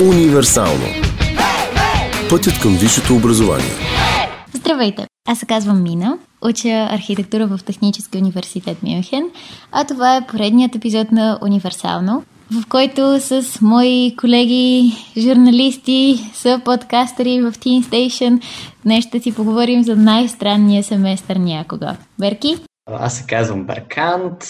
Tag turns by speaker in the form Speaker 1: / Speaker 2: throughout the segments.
Speaker 1: Универсално. Пътят към висшето образование.
Speaker 2: Здравейте! Аз се казвам Мина, уча архитектура в Технически университет Мюнхен, а това е поредният епизод на Универсално, в който с мои колеги, журналисти, са подкастери в Teen Station, днес ще си поговорим за най-странния семестър някога. Берки?
Speaker 3: Аз се казвам Беркант,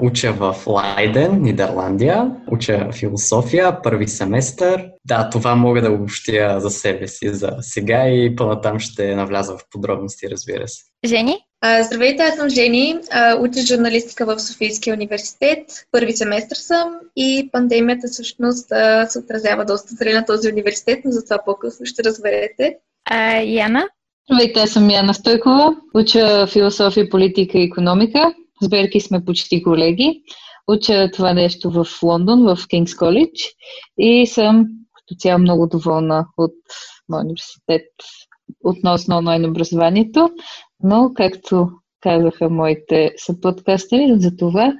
Speaker 3: уча в Лайден, Нидерландия, уча философия, първи семестър. Да, това мога да обобщя за себе си за сега и по-натам ще навляза в подробности, разбира се.
Speaker 2: Жени?
Speaker 4: Здравейте, аз съм Жени, уча журналистика в Софийския университет. Първи семестър съм и пандемията всъщност се отразява доста зле на този университет, но за това по-късно ще разберете.
Speaker 2: А, Яна?
Speaker 5: Здравейте, аз съм Яна Стойкова. Уча философия, политика и економика. С Берки сме почти колеги. Уча това нещо в Лондон, в Кингс Коледж и съм като цяло много доволна от моя университет относно онлайн образованието, но както казаха моите съподкастери, за това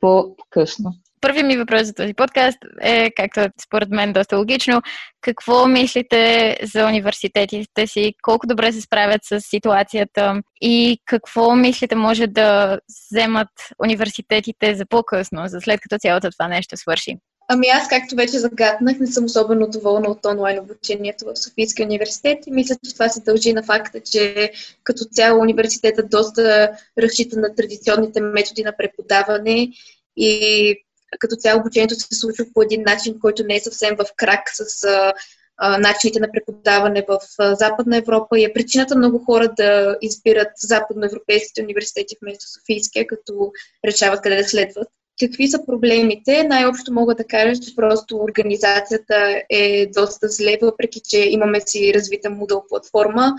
Speaker 5: по-късно.
Speaker 2: Първият ми въпрос за този подкаст е, както според мен доста логично, какво мислите за университетите си, колко добре се справят с ситуацията и какво мислите може да вземат университетите за по-късно, за след като цялото това нещо свърши?
Speaker 4: Ами аз, както вече загаднах, не съм особено доволна от онлайн обучението в Софийския университет и мисля, че това се дължи на факта, че като цяло университетът доста разчита на традиционните методи на преподаване и като цяло обучението се случва по един начин, който не е съвсем в крак с а, начините на преподаване в а, Западна Европа и е причината много хора да избират западноевропейските университети вместо Софийския, като решават къде да следват. Какви са проблемите? Най-общо мога да кажа, че просто организацията е доста зле, въпреки че имаме си развита Moodle платформа.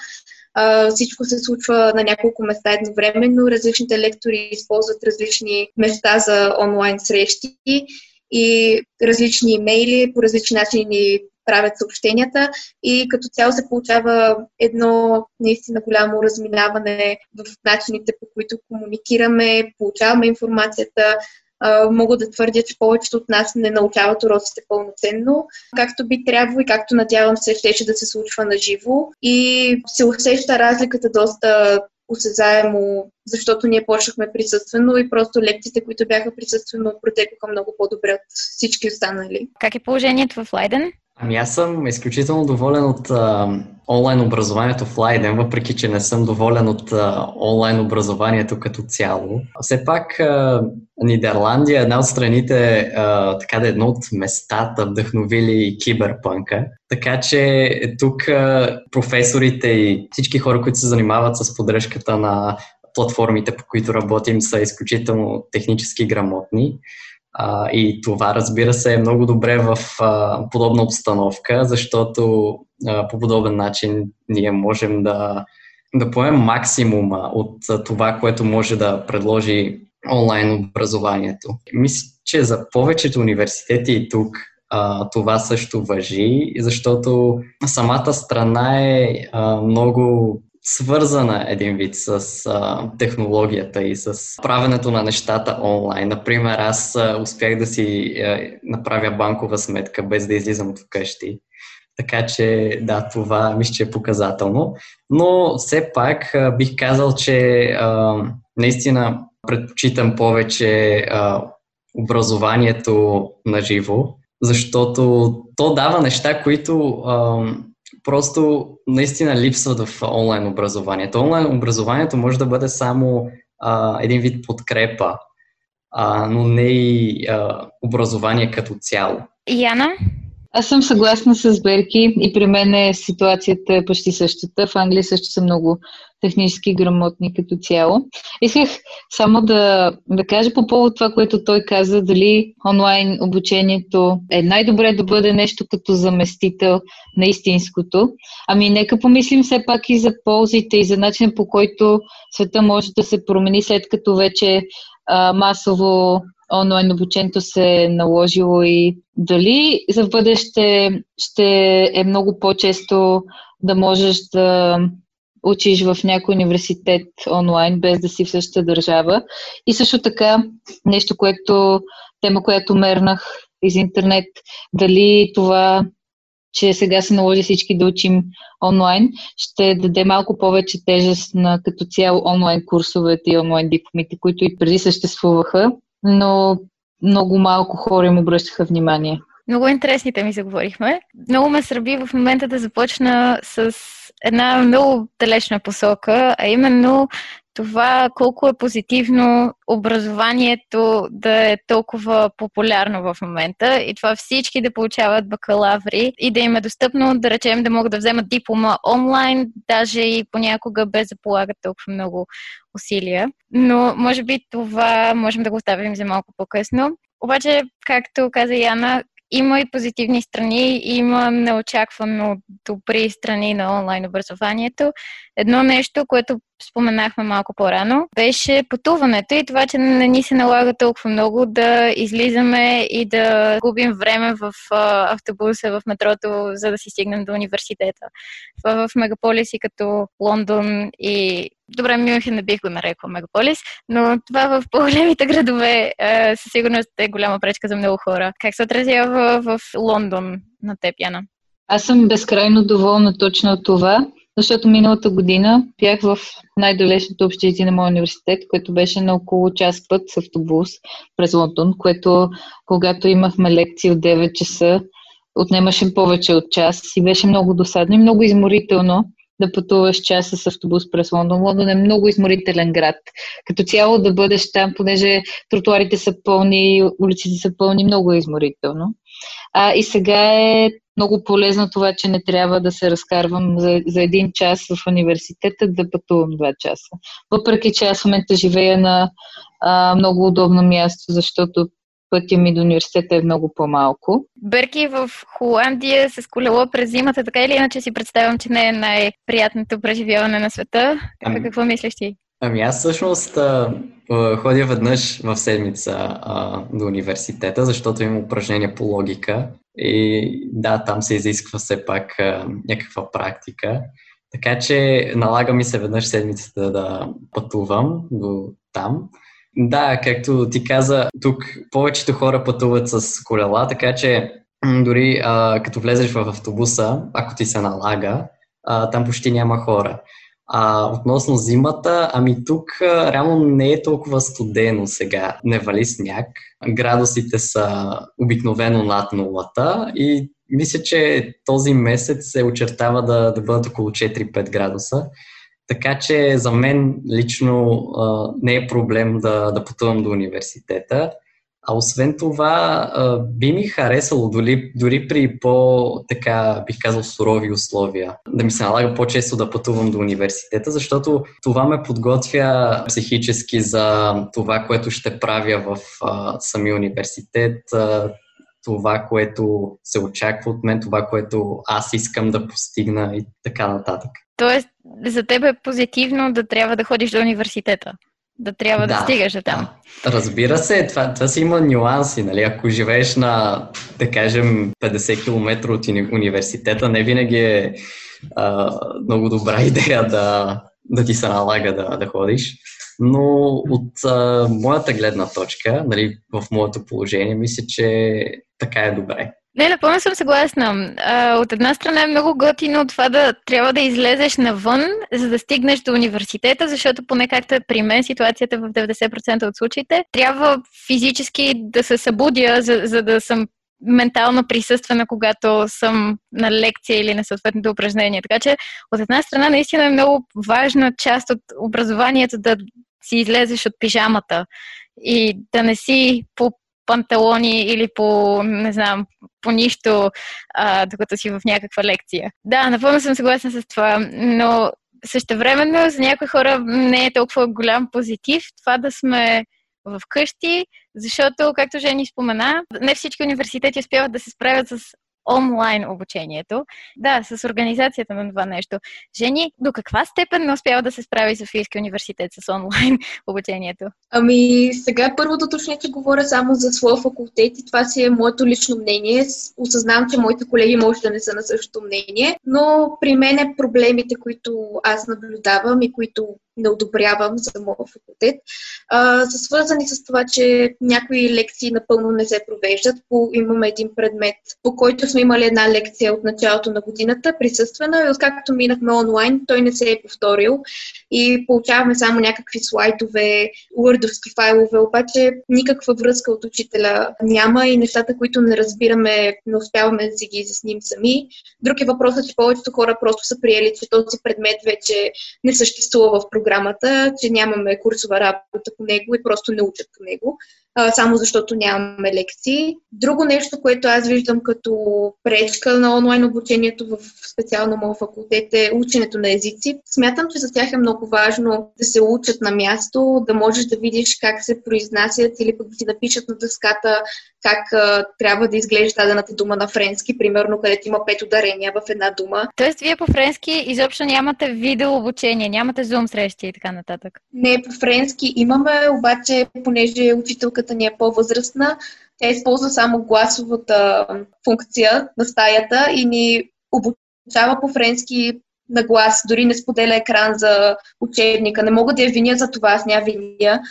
Speaker 4: Всичко се случва на няколко места едновременно. Различните лектори използват различни места за онлайн срещи и различни имейли, по различни начини правят съобщенията и като цяло се получава едно наистина голямо разминаване в начините по които комуникираме, получаваме информацията, мога да твърдя, че повечето от нас не научават уроците пълноценно, както би трябвало и както надявам се щеше да се случва на живо. И се усеща разликата доста осезаемо, защото ние почнахме присъствено и просто лекциите, които бяха присъствено, протекоха много по-добре от всички останали.
Speaker 2: Как е положението в Лайден?
Speaker 3: Ами аз съм изключително доволен от а, онлайн образованието в Лайден, въпреки че не съм доволен от а, онлайн образованието като цяло. Все пак а, Нидерландия е една от страните, а, така да е едно от местата вдъхновили киберпънка. Така че тук а, професорите и всички хора, които се занимават с поддръжката на платформите, по които работим, са изключително технически грамотни. А, и това, разбира се, е много добре в а, подобна обстановка, защото а, по подобен начин ние можем да, да поемем максимума от а, това, което може да предложи онлайн образованието. Мисля, че за повечето университети и тук а, това също въжи, защото самата страна е а, много свързана един вид с а, технологията и с правенето на нещата онлайн. Например, аз а, успях да си а, направя банкова сметка без да излизам от вкъщи. Така че, да, това мисля, че е показателно. Но все пак а, бих казал, че а, наистина предпочитам повече а, образованието на живо, защото то дава неща, които а, просто наистина липсват в онлайн образованието. Онлайн образованието може да бъде само а, един вид подкрепа, а, но не и а, образование като цяло.
Speaker 2: Яна?
Speaker 5: Аз съм съгласна с Берки и при мен е ситуацията е почти същата. В Англия също са много технически грамотни като цяло. Исках само да, да кажа по повод това, което той каза, дали онлайн обучението е най-добре да бъде нещо като заместител на истинското. Ами нека помислим все пак и за ползите и за начина по който света може да се промени след като вече а, масово онлайн обучението се е наложило и дали за бъдеще ще е много по-често да можеш да учиш в някой университет онлайн, без да си в същата държава. И също така, нещо, което, тема, която мернах из интернет, дали това че сега се наложи всички да учим онлайн, ще даде малко повече тежест на като цяло онлайн курсовете и онлайн дипломите, които и преди съществуваха, но много малко хора им обръщаха внимание.
Speaker 2: Много интересните ми заговорихме. Много ме сраби в момента да започна с една много далечна посока, а именно това колко е позитивно образованието да е толкова популярно в момента и това всички да получават бакалаври и да им е достъпно, да речем, да могат да вземат диплома онлайн, даже и понякога без да полагат толкова много усилия. Но може би това можем да го оставим за малко по-късно. Обаче, както каза Яна, има и позитивни страни, има неочаквано добри страни на онлайн образованието. Едно нещо, което споменахме малко по-рано, беше пътуването и това, че не ни се налага толкова много да излизаме и да губим време в автобуса, в метрото, за да си стигнем до университета. Това в мегаполиси като Лондон и Добре, Мюнхен не бих го нарекла мегаполис, но това в по-големите градове със сигурност е голяма пречка за много хора. Как се отразява в, в Лондон на теб, Яна?
Speaker 5: Аз съм безкрайно доволна точно от това, защото миналата година бях в най-далечното общежитие на моя университет, което беше на около час път с автобус през Лондон, което когато имахме лекции от 9 часа, отнемаше повече от час и беше много досадно и много изморително да пътуваш час с автобус през Лондон. Лондон е много изморителен град. Като цяло да бъдеш там, понеже тротуарите са пълни, улиците са пълни, много е изморително. А, и сега е много полезно това, че не трябва да се разкарвам за, за един час в университета да пътувам два часа. Въпреки, че аз в момента живея на а, много удобно място, защото пътя ми до университета е много по-малко.
Speaker 2: Берки в Холандия с колело през зимата, така или иначе си представям, че не е най-приятното преживяване на света. Ами, какво мислиш ти?
Speaker 3: Ами аз всъщност ходя веднъж в седмица а, до университета, защото имам упражнения по логика и да, там се изисква все пак а, някаква практика. Така че налага ми се веднъж седмицата да пътувам до там. Да, както ти каза, тук повечето хора пътуват с колела, така че дори а, като влезеш в автобуса, ако ти се налага, а, там почти няма хора. А, относно зимата, ами тук реално не е толкова студено сега. Не вали сняг. Градусите са обикновено над нулата и мисля, че този месец се очертава да, да бъдат около 4-5 градуса. Така че за мен лично а, не е проблем да, да пътувам до университета. А освен това, би ми харесало дори, дори при по-така, бих казал, сурови условия, да ми се налага по-често да пътувам до университета, защото това ме подготвя психически за това, което ще правя в а, самия университет, а, това, което се очаква от мен, това, което аз искам да постигна и така нататък.
Speaker 2: Тоест, за теб е позитивно да трябва да ходиш до университета. Да трябва да, да стигаш до там.
Speaker 3: Да. Разбира се, това, това си има нюанси. Нали? Ако живееш на, да кажем, 50 км от университета, не винаги е а, много добра идея да, да ти се налага да, да ходиш. Но от а, моята гледна точка, нали, в моето положение, мисля, че така е добре.
Speaker 2: Не, напълно съм съгласна. А, от една страна е много готино това да трябва да излезеш навън, за да стигнеш до университета, защото поне както е при мен ситуацията в 90% от случаите, трябва физически да се събудя, за, за да съм ментално присъствена, когато съм на лекция или на съответното упражнение. Така че, от една страна, наистина е много важна част от образованието да си излезеш от пижамата и да не си по панталони или по, не знам, по нищо, а, докато си в някаква лекция. Да, напълно съм съгласна с това, но същевременно за някои хора не е толкова голям позитив това да сме в къщи, защото, както Жени спомена, не всички университети успяват да се справят с онлайн обучението. Да, с организацията на това нещо. Жени, до каква степен не успява да се справи Софийския университет с онлайн обучението?
Speaker 4: Ами, сега първото точно, че говоря само за своя факултет и това си е моето лично мнение. Осъзнавам, че моите колеги може да не са на същото мнение, но при мен проблемите, които аз наблюдавам и които не одобрявам за моя факултет, а, са свързани с това, че някои лекции напълно не се провеждат. По, имаме един предмет, по който сме имали една лекция от началото на годината, присъствена и откакто минахме онлайн, той не се е повторил и получаваме само някакви слайдове, уърдовски файлове, обаче никаква връзка от учителя няма и нещата, които не разбираме, не успяваме да си ги изясним сами. Друг е въпросът, че повечето хора просто са приели, че този предмет вече не съществува в програмата, че нямаме курсова работа по него и просто не учат по него само защото нямаме лекции. Друго нещо, което аз виждам като пречка на онлайн обучението в специално моят факултет е ученето на езици. Смятам, че за тях е много важно да се учат на място, да можеш да видиш как се произнасят или пък да ти напишат на дъската как а, трябва да изглежда дадената дума на френски, примерно където има пет ударения в една дума.
Speaker 2: Тоест, вие по френски изобщо нямате видео обучение, нямате зум срещи и така нататък?
Speaker 4: Не, по френски имаме, обаче, понеже учителката ни е по-възрастна, тя използва само гласовата функция на стаята и ни обучава по френски на глас, дори не споделя екран за учебника. Не мога да я виня за това, аз ня виня,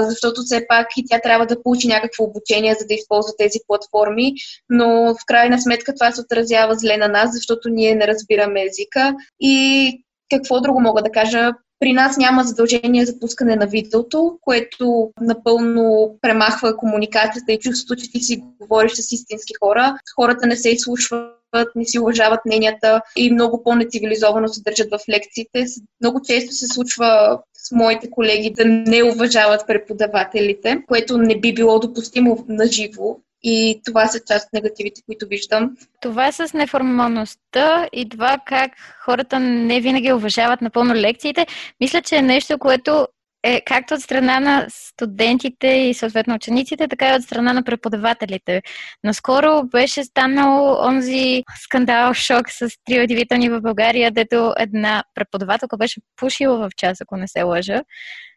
Speaker 4: защото все пак и тя трябва да получи някакво обучение, за да използва тези платформи, но в крайна сметка това се отразява зле на нас, защото ние не разбираме езика. И какво друго мога да кажа? При нас няма задължение за пускане на видеото, което напълно премахва комуникацията и чувството, че ти си говориш с истински хора. Хората не се изслушват не си уважават мненията и много по-нецивилизовано се държат в лекциите. Много често се случва с моите колеги да не уважават преподавателите, което не би било допустимо на живо. И това са част от негативите, които виждам.
Speaker 2: Това с неформалността и това как хората не винаги уважават напълно лекциите, мисля, че е нещо, което е както от страна на студентите и съответно учениците, така и от страна на преподавателите. Наскоро беше станал онзи скандал, шок с три удивителни в България, дето една преподавателка беше пушила в час, ако не се лъжа.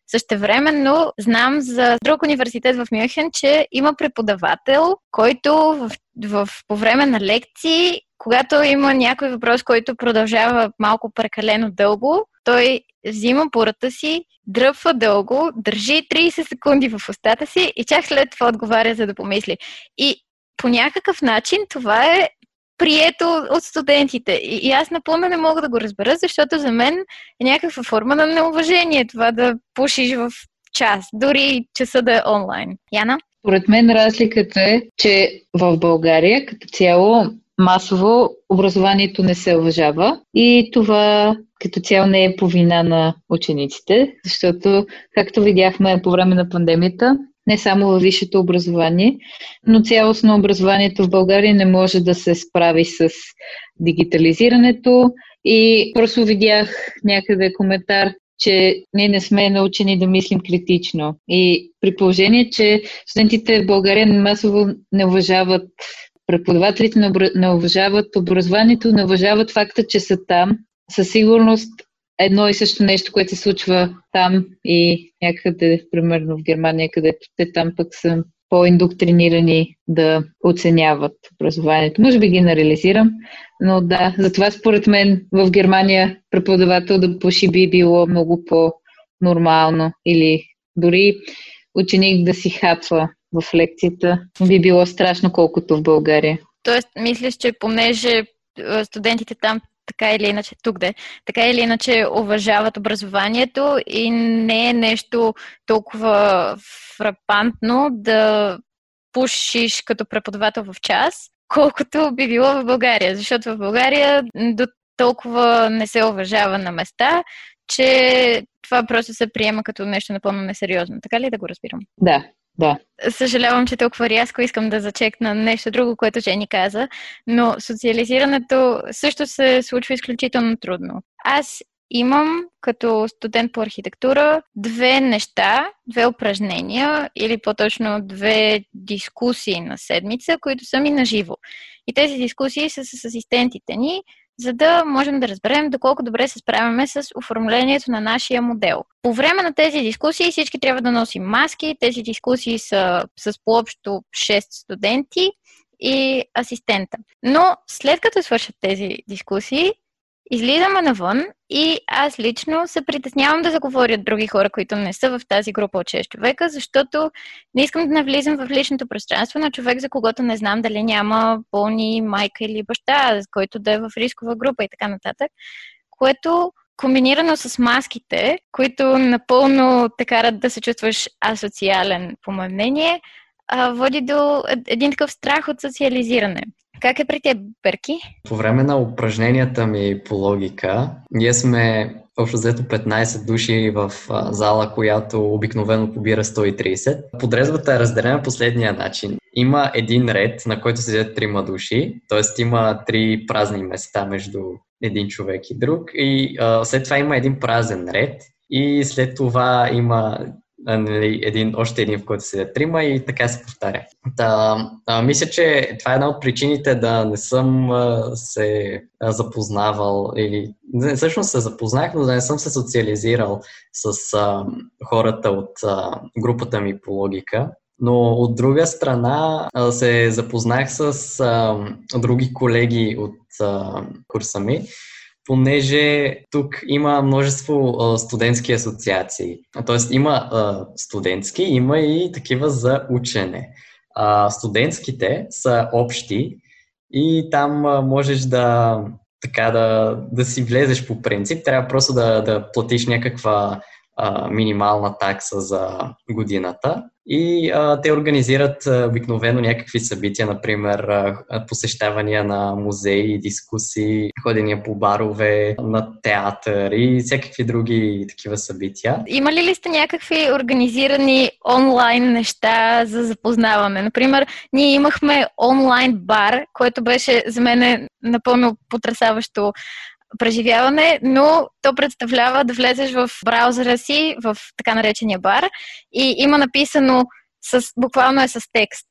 Speaker 2: Същевременно знам за друг университет в Мюнхен, че има преподавател, който в, в, по време на лекции, когато има някой въпрос, който продължава малко прекалено дълго, той взима пората си, дръпва дълго, държи 30 секунди в устата си и чак след това отговаря, за да помисли. И по някакъв начин това е прието от студентите. И, и аз напълно не мога да го разбера, защото за мен е някаква форма на неуважение това да пушиш в час, дори часа да е онлайн. Яна?
Speaker 5: Поред мен разликата е, че в България като цяло масово образованието не се уважава и това като цяло не е по вина на учениците, защото, както видяхме по време на пандемията, не само във висшето образование, но цялостно образованието в България не може да се справи с дигитализирането и просто видях някъде коментар, че ние не сме научени да мислим критично. И при положение, че студентите в България масово не уважават преподавателите не уважават образованието, не уважават факта, че са там. Със сигурност едно и също нещо, което се случва там и някъде, примерно в Германия, където те там пък са по-индоктринирани да оценяват образованието. Може би ги нереализирам, но да, затова според мен в Германия преподавател да пуши би било много по-нормално или дори ученик да си хапва в лекцията би било страшно колкото в България.
Speaker 2: Тоест, мислиш, че понеже студентите там така или иначе, тук де, така или иначе уважават образованието и не е нещо толкова фрапантно да пушиш като преподавател в час, колкото би било в България. Защото в България до толкова не се уважава на места, че това просто се приема като нещо напълно несериозно. Така ли да го разбирам?
Speaker 5: Да, да.
Speaker 2: Съжалявам, че толкова рязко искам да зачекна нещо друго, което Жени каза, но социализирането също се случва изключително трудно. Аз имам като студент по архитектура две неща, две упражнения или по-точно две дискусии на седмица, които са ми наживо. И тези дискусии са с асистентите ни, за да можем да разберем доколко добре се справяме с оформлението на нашия модел. По време на тези дискусии всички трябва да носим маски. Тези дискусии са с по-общо 6 студенти и асистента. Но след като свършат тези дискусии, излизаме навън и аз лично се притеснявам да заговорят други хора, които не са в тази група от 6 човека, защото не искам да навлизам в личното пространство на човек, за когото не знам дали няма пълни майка или баща, който да е в рискова група и така нататък, което комбинирано с маските, които напълно те карат да се чувстваш асоциален, по мое мнение, води до един такъв страх от социализиране. Как е при теб, Берки?
Speaker 3: По време на упражненията ми по логика, ние сме общо взето 15 души в зала, която обикновено побира 130. Подрезвата е разделена последния начин. Има един ред, на който седят трима души, т.е. има три празни места между един човек и друг и а, след това има един празен ред и след това има нали, един, още един, в който седят трима и така се повтаря. Та, а, мисля, че това е една от причините да не съм а, се а, запознавал или всъщност се запознах, но да не съм се социализирал с а, хората от а, групата ми по логика. Но от друга страна а, се запознах с а, други колеги от а, курса ми, понеже тук има множество а, студентски асоциации. Тоест има а, студентски, има и такива за учене. А, студентските са общи и там а, можеш да така да, да си влезеш по принцип. Трябва просто да, да платиш някаква а, минимална такса за годината. И а, те организират а, обикновено някакви събития, например а, посещавания на музеи, дискусии, ходения по барове, на театър и всякакви други такива събития.
Speaker 2: Има ли ли сте някакви организирани онлайн неща за запознаване? Например, ние имахме онлайн бар, което беше за мен напълно потрясаващо преживяване, но то представлява да влезеш в браузъра си, в така наречения бар и има написано с, буквално е с текст.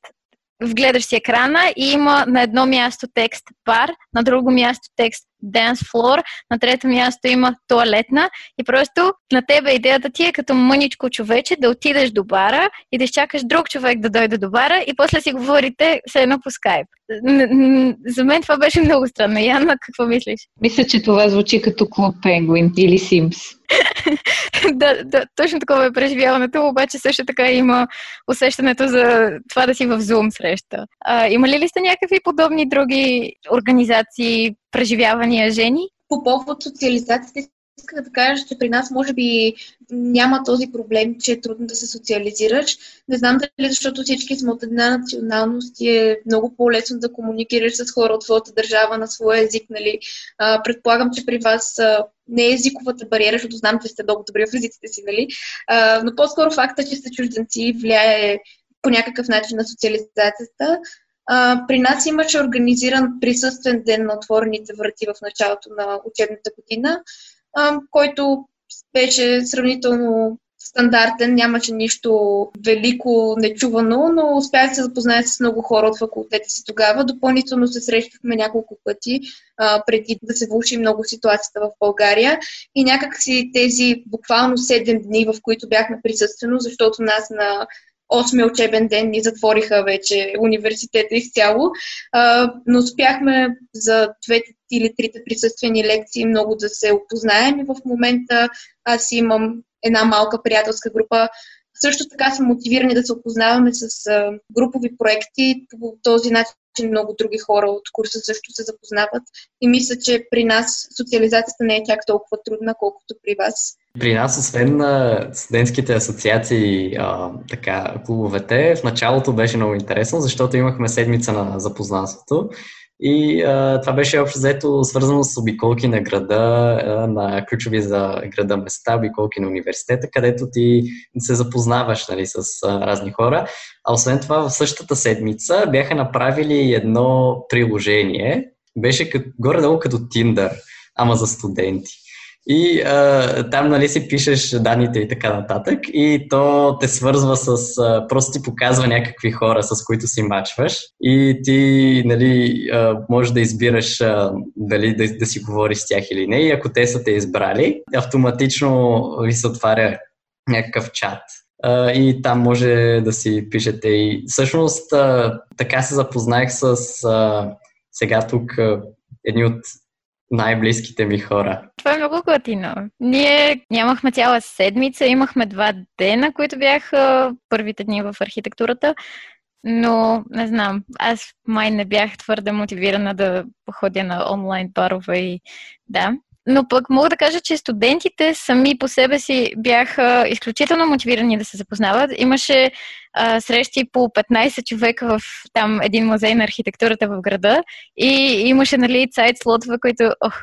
Speaker 2: Вгледаш си екрана и има на едно място текст бар, на друго място текст dance floor, на трето място има туалетна и просто на тебе идеята ти е като мъничко човече да отидеш до бара и да изчакаш друг човек да дойде до бара и после си говорите все едно по скайп. За мен това беше много странно. Яна, какво мислиш?
Speaker 5: Мисля, че това звучи като Клуб Пенгуин или Симс.
Speaker 2: да, да, точно такова е преживяването, обаче също така има усещането за това да си в Zoom среща. А, има ли ли сте някакви подобни други организации, преживявания, жени?
Speaker 4: По повод социализацията исках да кажа, че при нас може би няма този проблем, че е трудно да се социализираш. Не знам дали защото всички сме от една националност и е много по-лесно да комуникираш с хора от твоята държава на своя език. Нали? А, предполагам, че при вас а, не е езиковата бариера, защото знам, че сте много добри в езиците си, нали? А, но по-скоро факта, че сте чужденци влияе по някакъв начин на социализацията. При нас имаше организиран присъствен ден на отворените врати в началото на учебната година който беше сравнително стандартен, нямаше нищо велико, нечувано, но успях се запозная с много хора от факултета си тогава. Допълнително се срещахме няколко пъти, а, преди да се влуши много ситуацията в България. И някакси тези буквално 7 дни, в които бяхме присъствено, защото нас на 8 учебен ден ни затвориха вече университета изцяло, а, но успяхме за двете или трите присъствени лекции много да се опознаем и в момента аз имам една малка приятелска група. Също така сме мотивирани да се опознаваме с а, групови проекти. По този начин много други хора от курса също се запознават. И мисля, че при нас социализацията не е чак толкова трудна, колкото при вас.
Speaker 3: При нас, освен на студентските асоциации, а, така, клубовете, в началото беше много интересно, защото имахме седмица на запознанството и а, това беше общо взето свързано с обиколки на града, а, на ключови за града места, обиколки на университета, където ти се запознаваш нали, с а, разни хора. А освен това, в същата седмица бяха направили едно приложение, беше горе-долу като Tinder, ама за студенти. И а, там, нали, си пишеш данните и така нататък. И то те свързва с... А, просто ти показва някакви хора, с които си мачваш. И ти, нали, можеш да избираш а, дали да, да си говориш с тях или не. И ако те са те избрали, автоматично ви се отваря някакъв чат. И там може да си пишете. И всъщност така се запознах с сега тук едни от най-близките ми хора.
Speaker 2: Това е много готино. Ние нямахме цяла седмица, имахме два дена, които бяха първите дни в архитектурата, но не знам, аз май не бях твърде мотивирана да походя на онлайн парове и да, но пък мога да кажа, че студентите сами по себе си бяха изключително мотивирани да се запознават. Имаше а, срещи по 15 човека в там един музей на архитектурата в града и имаше, нали, сайт слотове, които... Ох,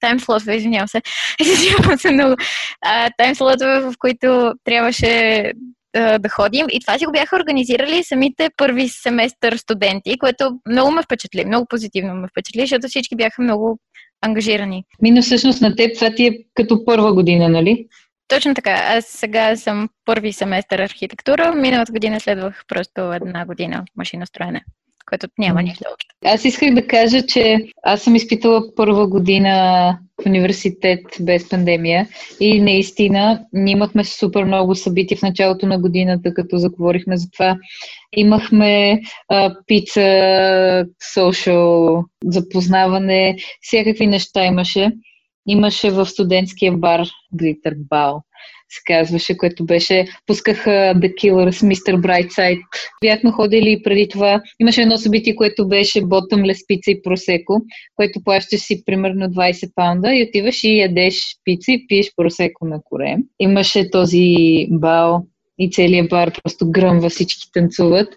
Speaker 2: тайм слотове, извинявам се. Извинявам се много. А, тайм слотове, в които трябваше да ходим. И това си го бяха организирали самите първи семестър студенти, което много ме впечатли, много позитивно ме впечатли, защото всички бяха много ангажирани.
Speaker 5: Мина всъщност на теб това ти е като първа година, нали?
Speaker 2: Точно така. Аз сега съм първи семестър архитектура. Миналата година следвах просто една година машиностроене което няма нищо общо.
Speaker 5: Аз исках да кажа, че аз съм изпитала първа година в университет без пандемия и наистина ние имахме супер много събития в началото на годината, като заговорихме за това. Имахме а, пица, социал, запознаване, всякакви неща имаше. Имаше в студентския бар Glitter Ball се казваше, което беше, пускаха The Killers, Mr. Brightside. Бяхме ходили преди това. Имаше едно събитие, което беше Bottomless пица и просеко, което плащаш си примерно 20 паунда и отиваш и ядеш пица и пиеш просеко на коре. Имаше този бал и целият бар просто гръмва, всички танцуват,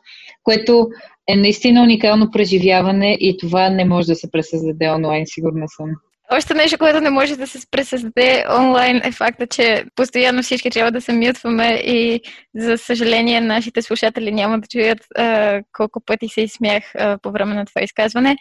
Speaker 5: което е наистина уникално преживяване и това не може да се пресъздаде онлайн, сигурна съм.
Speaker 2: Още нещо, което не може да се пресъздаде онлайн е факта, че постоянно всички трябва да се мютваме и за съжаление нашите слушатели няма да чуят а, колко пъти се изсмях а, по време на това изказване.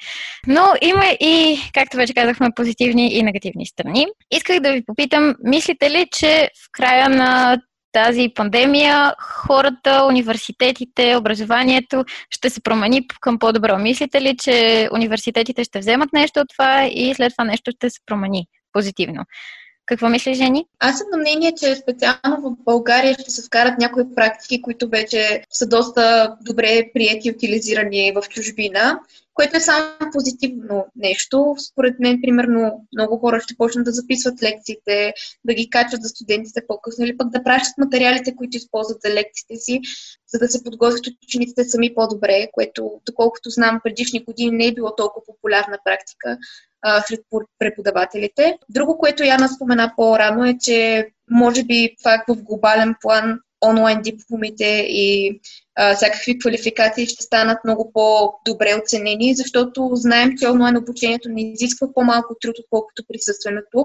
Speaker 2: Но има и, както вече казахме, позитивни и негативни страни. Исках да ви попитам, мислите ли, че в края на тази пандемия хората, университетите, образованието ще се промени към по-добро. Мислите ли, че университетите ще вземат нещо от това и след това нещо ще се промени позитивно? Какво мислиш, Жени?
Speaker 4: Аз съм на мнение, че специално в България ще се вкарат някои практики, които вече са доста добре прияти и утилизирани в чужбина което е само позитивно нещо. Според мен, примерно, много хора ще почнат да записват лекциите, да ги качват за студентите по-късно или пък да пращат материалите, които използват за лекциите си, за да се подготвят учениците сами по-добре, което, доколкото знам, предишни години не е било толкова популярна практика а, сред преподавателите. Друго, което Яна спомена по-рано е, че може би пак в глобален план онлайн дипломите и а, всякакви квалификации ще станат много по-добре оценени, защото знаем, че онлайн обучението не изисква по-малко труд, отколкото присъственото,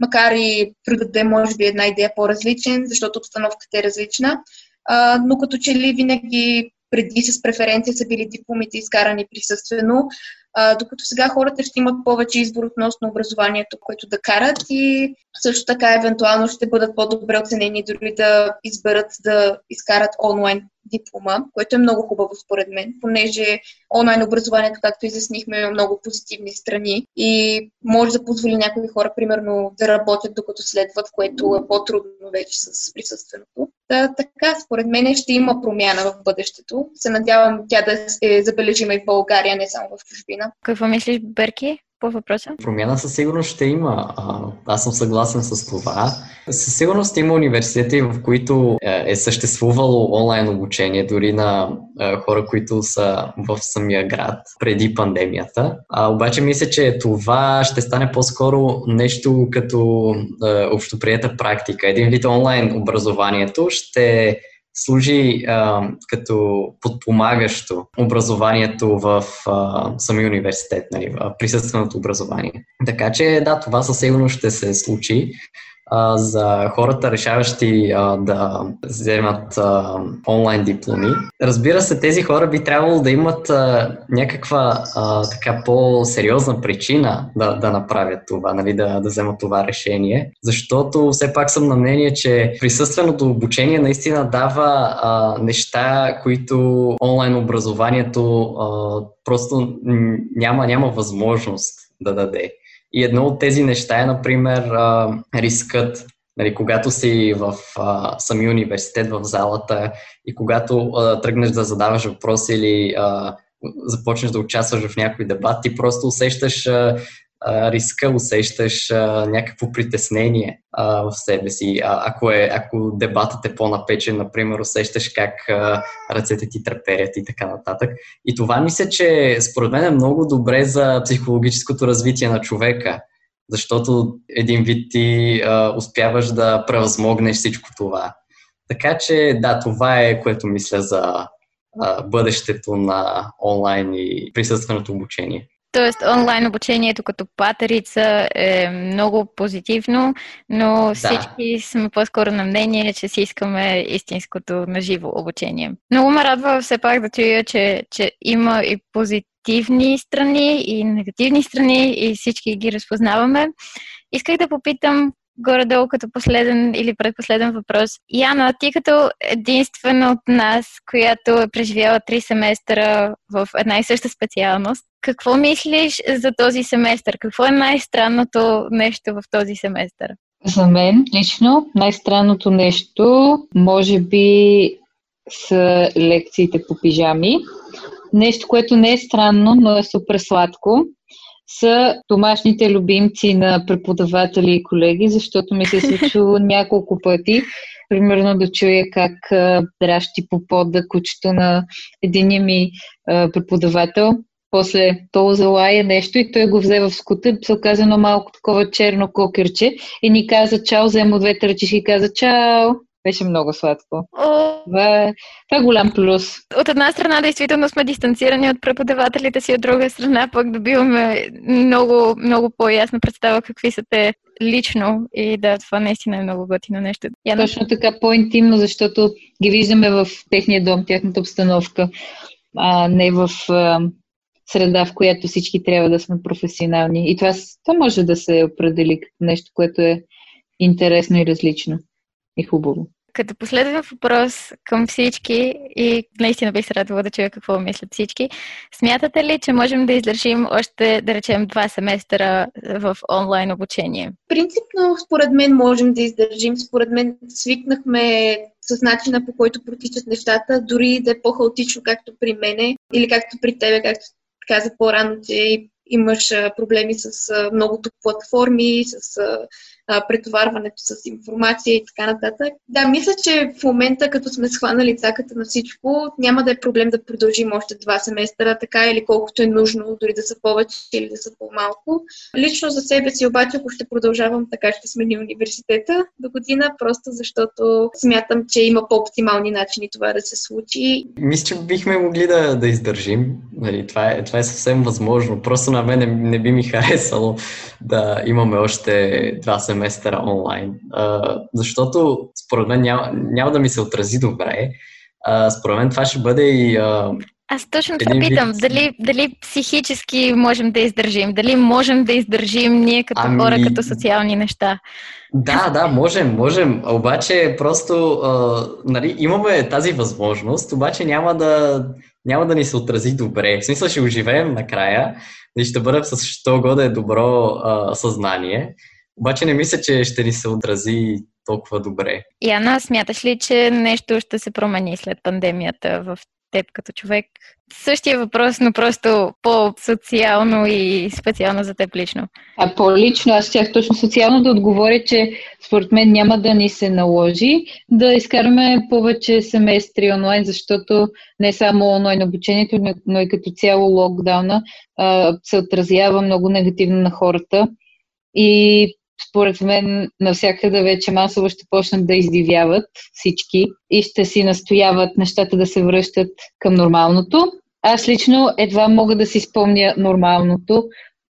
Speaker 4: макар и трудът да е може би една идея по-различен, защото обстановката е различна. А, но като че ли винаги преди с преференция са били дипломите изкарани присъствено, а, докато сега хората ще имат повече избор относно образованието, което да карат и също така евентуално ще бъдат по-добре оценени дори да изберат да изкарат онлайн диплома, което е много хубаво според мен, понеже онлайн образованието, както изяснихме, има много позитивни страни и може да позволи някои хора, примерно, да работят докато следват, което е по-трудно вече с присъственото. Та, така, според мен ще има промяна в бъдещето. Се надявам тя да е забележима и в България, не само в чужбина.
Speaker 2: Какво мислиш, Берки? по въпроса?
Speaker 3: Промяна със сигурност ще има. Аз съм съгласен с това. Със сигурност има университети, в които е, е съществувало онлайн обучение, дори на е, хора, които са в самия град преди пандемията. А, обаче мисля, че това ще стане по-скоро нещо като е, общоприета практика. Един вид онлайн образованието ще служи а, като подпомагащо образованието в а, самия университет, нали, в присъственото образование. Така че да, това със сигурност ще се случи за хората, решаващи да вземат онлайн дипломи. Разбира се, тези хора би трябвало да имат някаква така по-сериозна причина да, да направят това, нали, да, да вземат това решение, защото все пак съм на мнение, че присъственото обучение наистина дава неща, които онлайн образованието просто няма, няма възможност да даде. И едно от тези неща е, например, рискът. Нали, когато си в а, самия университет, в залата и когато а, тръгнеш да задаваш въпроси или а, започнеш да участваш в някой дебат, ти просто усещаш а, а, риска, усещаш а, някакво притеснение а, в себе си. А, ако, е, ако дебатът е по-напечен, например, усещаш как а, ръцете ти треперят и така нататък. И това мисля, че според мен е много добре за психологическото развитие на човека защото един вид ти а, успяваш да превъзмогнеш всичко това. Така че да, това е което мисля за а, бъдещето на онлайн и присъственото обучение.
Speaker 2: Тоест, онлайн обучението като патерица е много позитивно, но да. всички сме по-скоро на мнение, че си искаме истинското наживо обучение. Много ме радва все пак да чуя, че, че има и позитивни страни и негативни страни и всички ги разпознаваме. Исках да попитам горе-долу като последен или предпоследен въпрос. Яна, ти като единствена от нас, която е преживяла три семестъра в една и съща специалност, какво мислиш за този семестър? Какво е най-странното нещо в този семестър?
Speaker 5: За мен лично най-странното нещо може би са лекциите по пижами. Нещо, което не е странно, но е супер сладко са домашните любимци на преподаватели и колеги, защото ми се е случило няколко пъти, примерно да чуя как дращи по пода кучето на единия ми преподавател. После то залая нещо и той го взе в скута, се оказа едно малко такова черно кокерче и ни каза чао, взема двете ръчи и каза чао. Беше много сладко. Това, е, това е голям плюс.
Speaker 2: От една страна, действително сме дистанцирани от преподавателите си, от друга страна пък добиваме много, много по-ясна представа какви са те лично и да, това наистина е много готино нещо.
Speaker 5: Яна... Точно така, по-интимно, защото ги виждаме в техния дом, тяхната обстановка, а не в а, среда, в която всички трябва да сме професионални. И това, това може да се определи като нещо, което е интересно и различно и хубаво.
Speaker 2: Като последен въпрос към всички и наистина бих се радвала да чуя какво мислят всички, смятате ли, че можем да издържим още, да речем, два семестъра в онлайн обучение?
Speaker 4: Принципно, според мен, можем да издържим. Според мен свикнахме с начина по който протичат нещата, дори да е по-хаотично, както при мене или както при тебе, както каза по-рано, че имаш проблеми с многото платформи, с а, претоварването с информация и така нататък. Да, мисля, че в момента, като сме схванали цаката на всичко, няма да е проблем да продължим още два семестъра, така или колкото е нужно, дори да са повече или да са по-малко. Лично за себе си обаче, ако ще продължавам така, ще смени университета до година, просто защото смятам, че има по-оптимални начини това да се случи.
Speaker 3: Мисля, че бихме могли да, да издържим. Нали, това, е, това е съвсем възможно. Просто на мен не, не би ми харесало да имаме още два семестъра семестъра онлайн. А, защото според мен няма, няма да ми се отрази добре. А, според мен това ще бъде и. А,
Speaker 2: аз точно това питам. Вид... Дали, дали психически можем да издържим? Дали можем да издържим ние като ами... хора, като социални неща?
Speaker 3: Да, да, можем, можем. Обаче просто а, нали, имаме тази възможност, обаче няма да, няма да ни се отрази добре. В смисъл ще оживеем накрая и ще бъдем с що годе добро а, съзнание. Обаче не мисля, че ще ни се отрази толкова добре.
Speaker 2: Яна, смяташ ли, че нещо ще се промени след пандемията в теб като човек? Същия въпрос, но просто по-социално и специално за теб лично.
Speaker 5: А по-лично, аз тях точно социално да отговоря, че според мен няма да ни се наложи да изкараме повече семестри онлайн, защото не само онлайн обучението, но и като цяло локдауна а, се отразява много негативно на хората. И според мен навсякъде вече масово ще почнат да издивяват всички и ще си настояват нещата да се връщат към нормалното. Аз лично едва мога да си спомня нормалното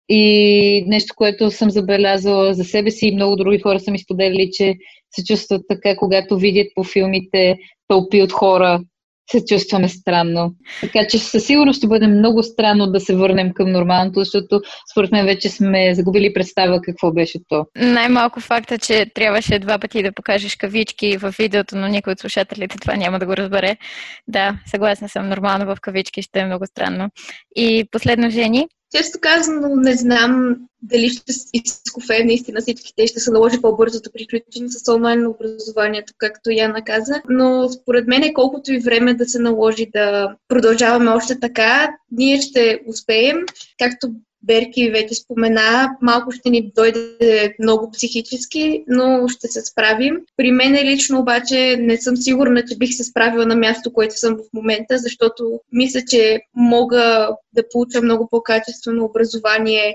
Speaker 5: и нещо, което съм забелязала за себе си и много други хора са ми споделили, че се чувстват така, когато видят по филмите тълпи от хора се чувстваме странно. Така че със сигурност ще бъде много странно да се върнем към нормалното, защото според мен вече сме загубили представа какво беше то.
Speaker 2: Най-малко факта, че трябваше два пъти да покажеш кавички в видеото, но никой от слушателите това няма да го разбере. Да, съгласна съм, нормално в кавички ще е много странно. И последно, Жени,
Speaker 4: често казано, не знам дали ще изкофе наистина всички те ще се наложи по-бързо да приключим с онлайн образованието, както Яна каза. Но според мен е колкото и време да се наложи да продължаваме още така, ние ще успеем, както Берки вече спомена, малко ще ни дойде много психически, но ще се справим. При мен лично обаче не съм сигурна, че бих се справила на място, което съм в момента, защото мисля, че мога да получа много по-качествено образование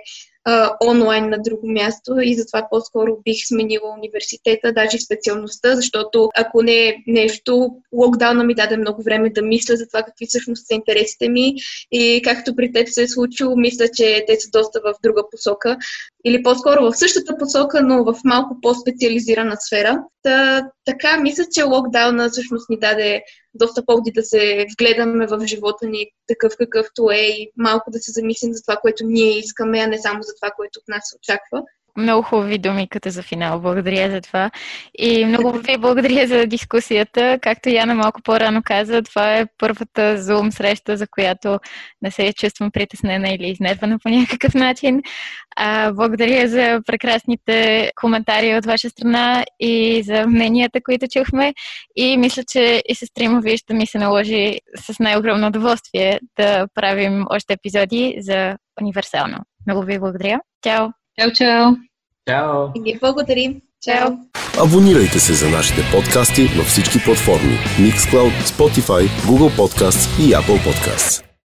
Speaker 4: онлайн на друго място и затова по-скоро бих сменила университета, даже специалността, защото ако не е нещо, локдауна ми даде много време да мисля за това какви всъщност са интересите ми и както при теб се е случило, мисля, че те са доста в друга посока или по-скоро в същата посока, но в малко по-специализирана сфера. Та, така, мисля, че локдауна всъщност ни даде доста поводи да се вгледаме в живота ни такъв какъвто е и малко да се замислим за това, което ние искаме, а не само за това, което от нас се очаква.
Speaker 2: Много хубави думи като за финал. Благодаря за това. И много ви благодаря за дискусията. Както Яна малко по-рано каза, това е първата Zoom среща, за която не се чувствам притеснена или изнервана по някакъв начин. А, благодаря за прекрасните коментари от ваша страна и за мненията, които чухме. И мисля, че и сестрима ви ще ми се наложи с най-огромно удоволствие да правим още епизоди за универсално. Много ви благодаря. Чао!
Speaker 5: Чао, чао!
Speaker 3: Чао!
Speaker 4: И ви благодарим! Чао!
Speaker 1: Абонирайте се за нашите подкасти във всички платформи Mixcloud, Spotify, Google Podcasts и Apple Podcasts.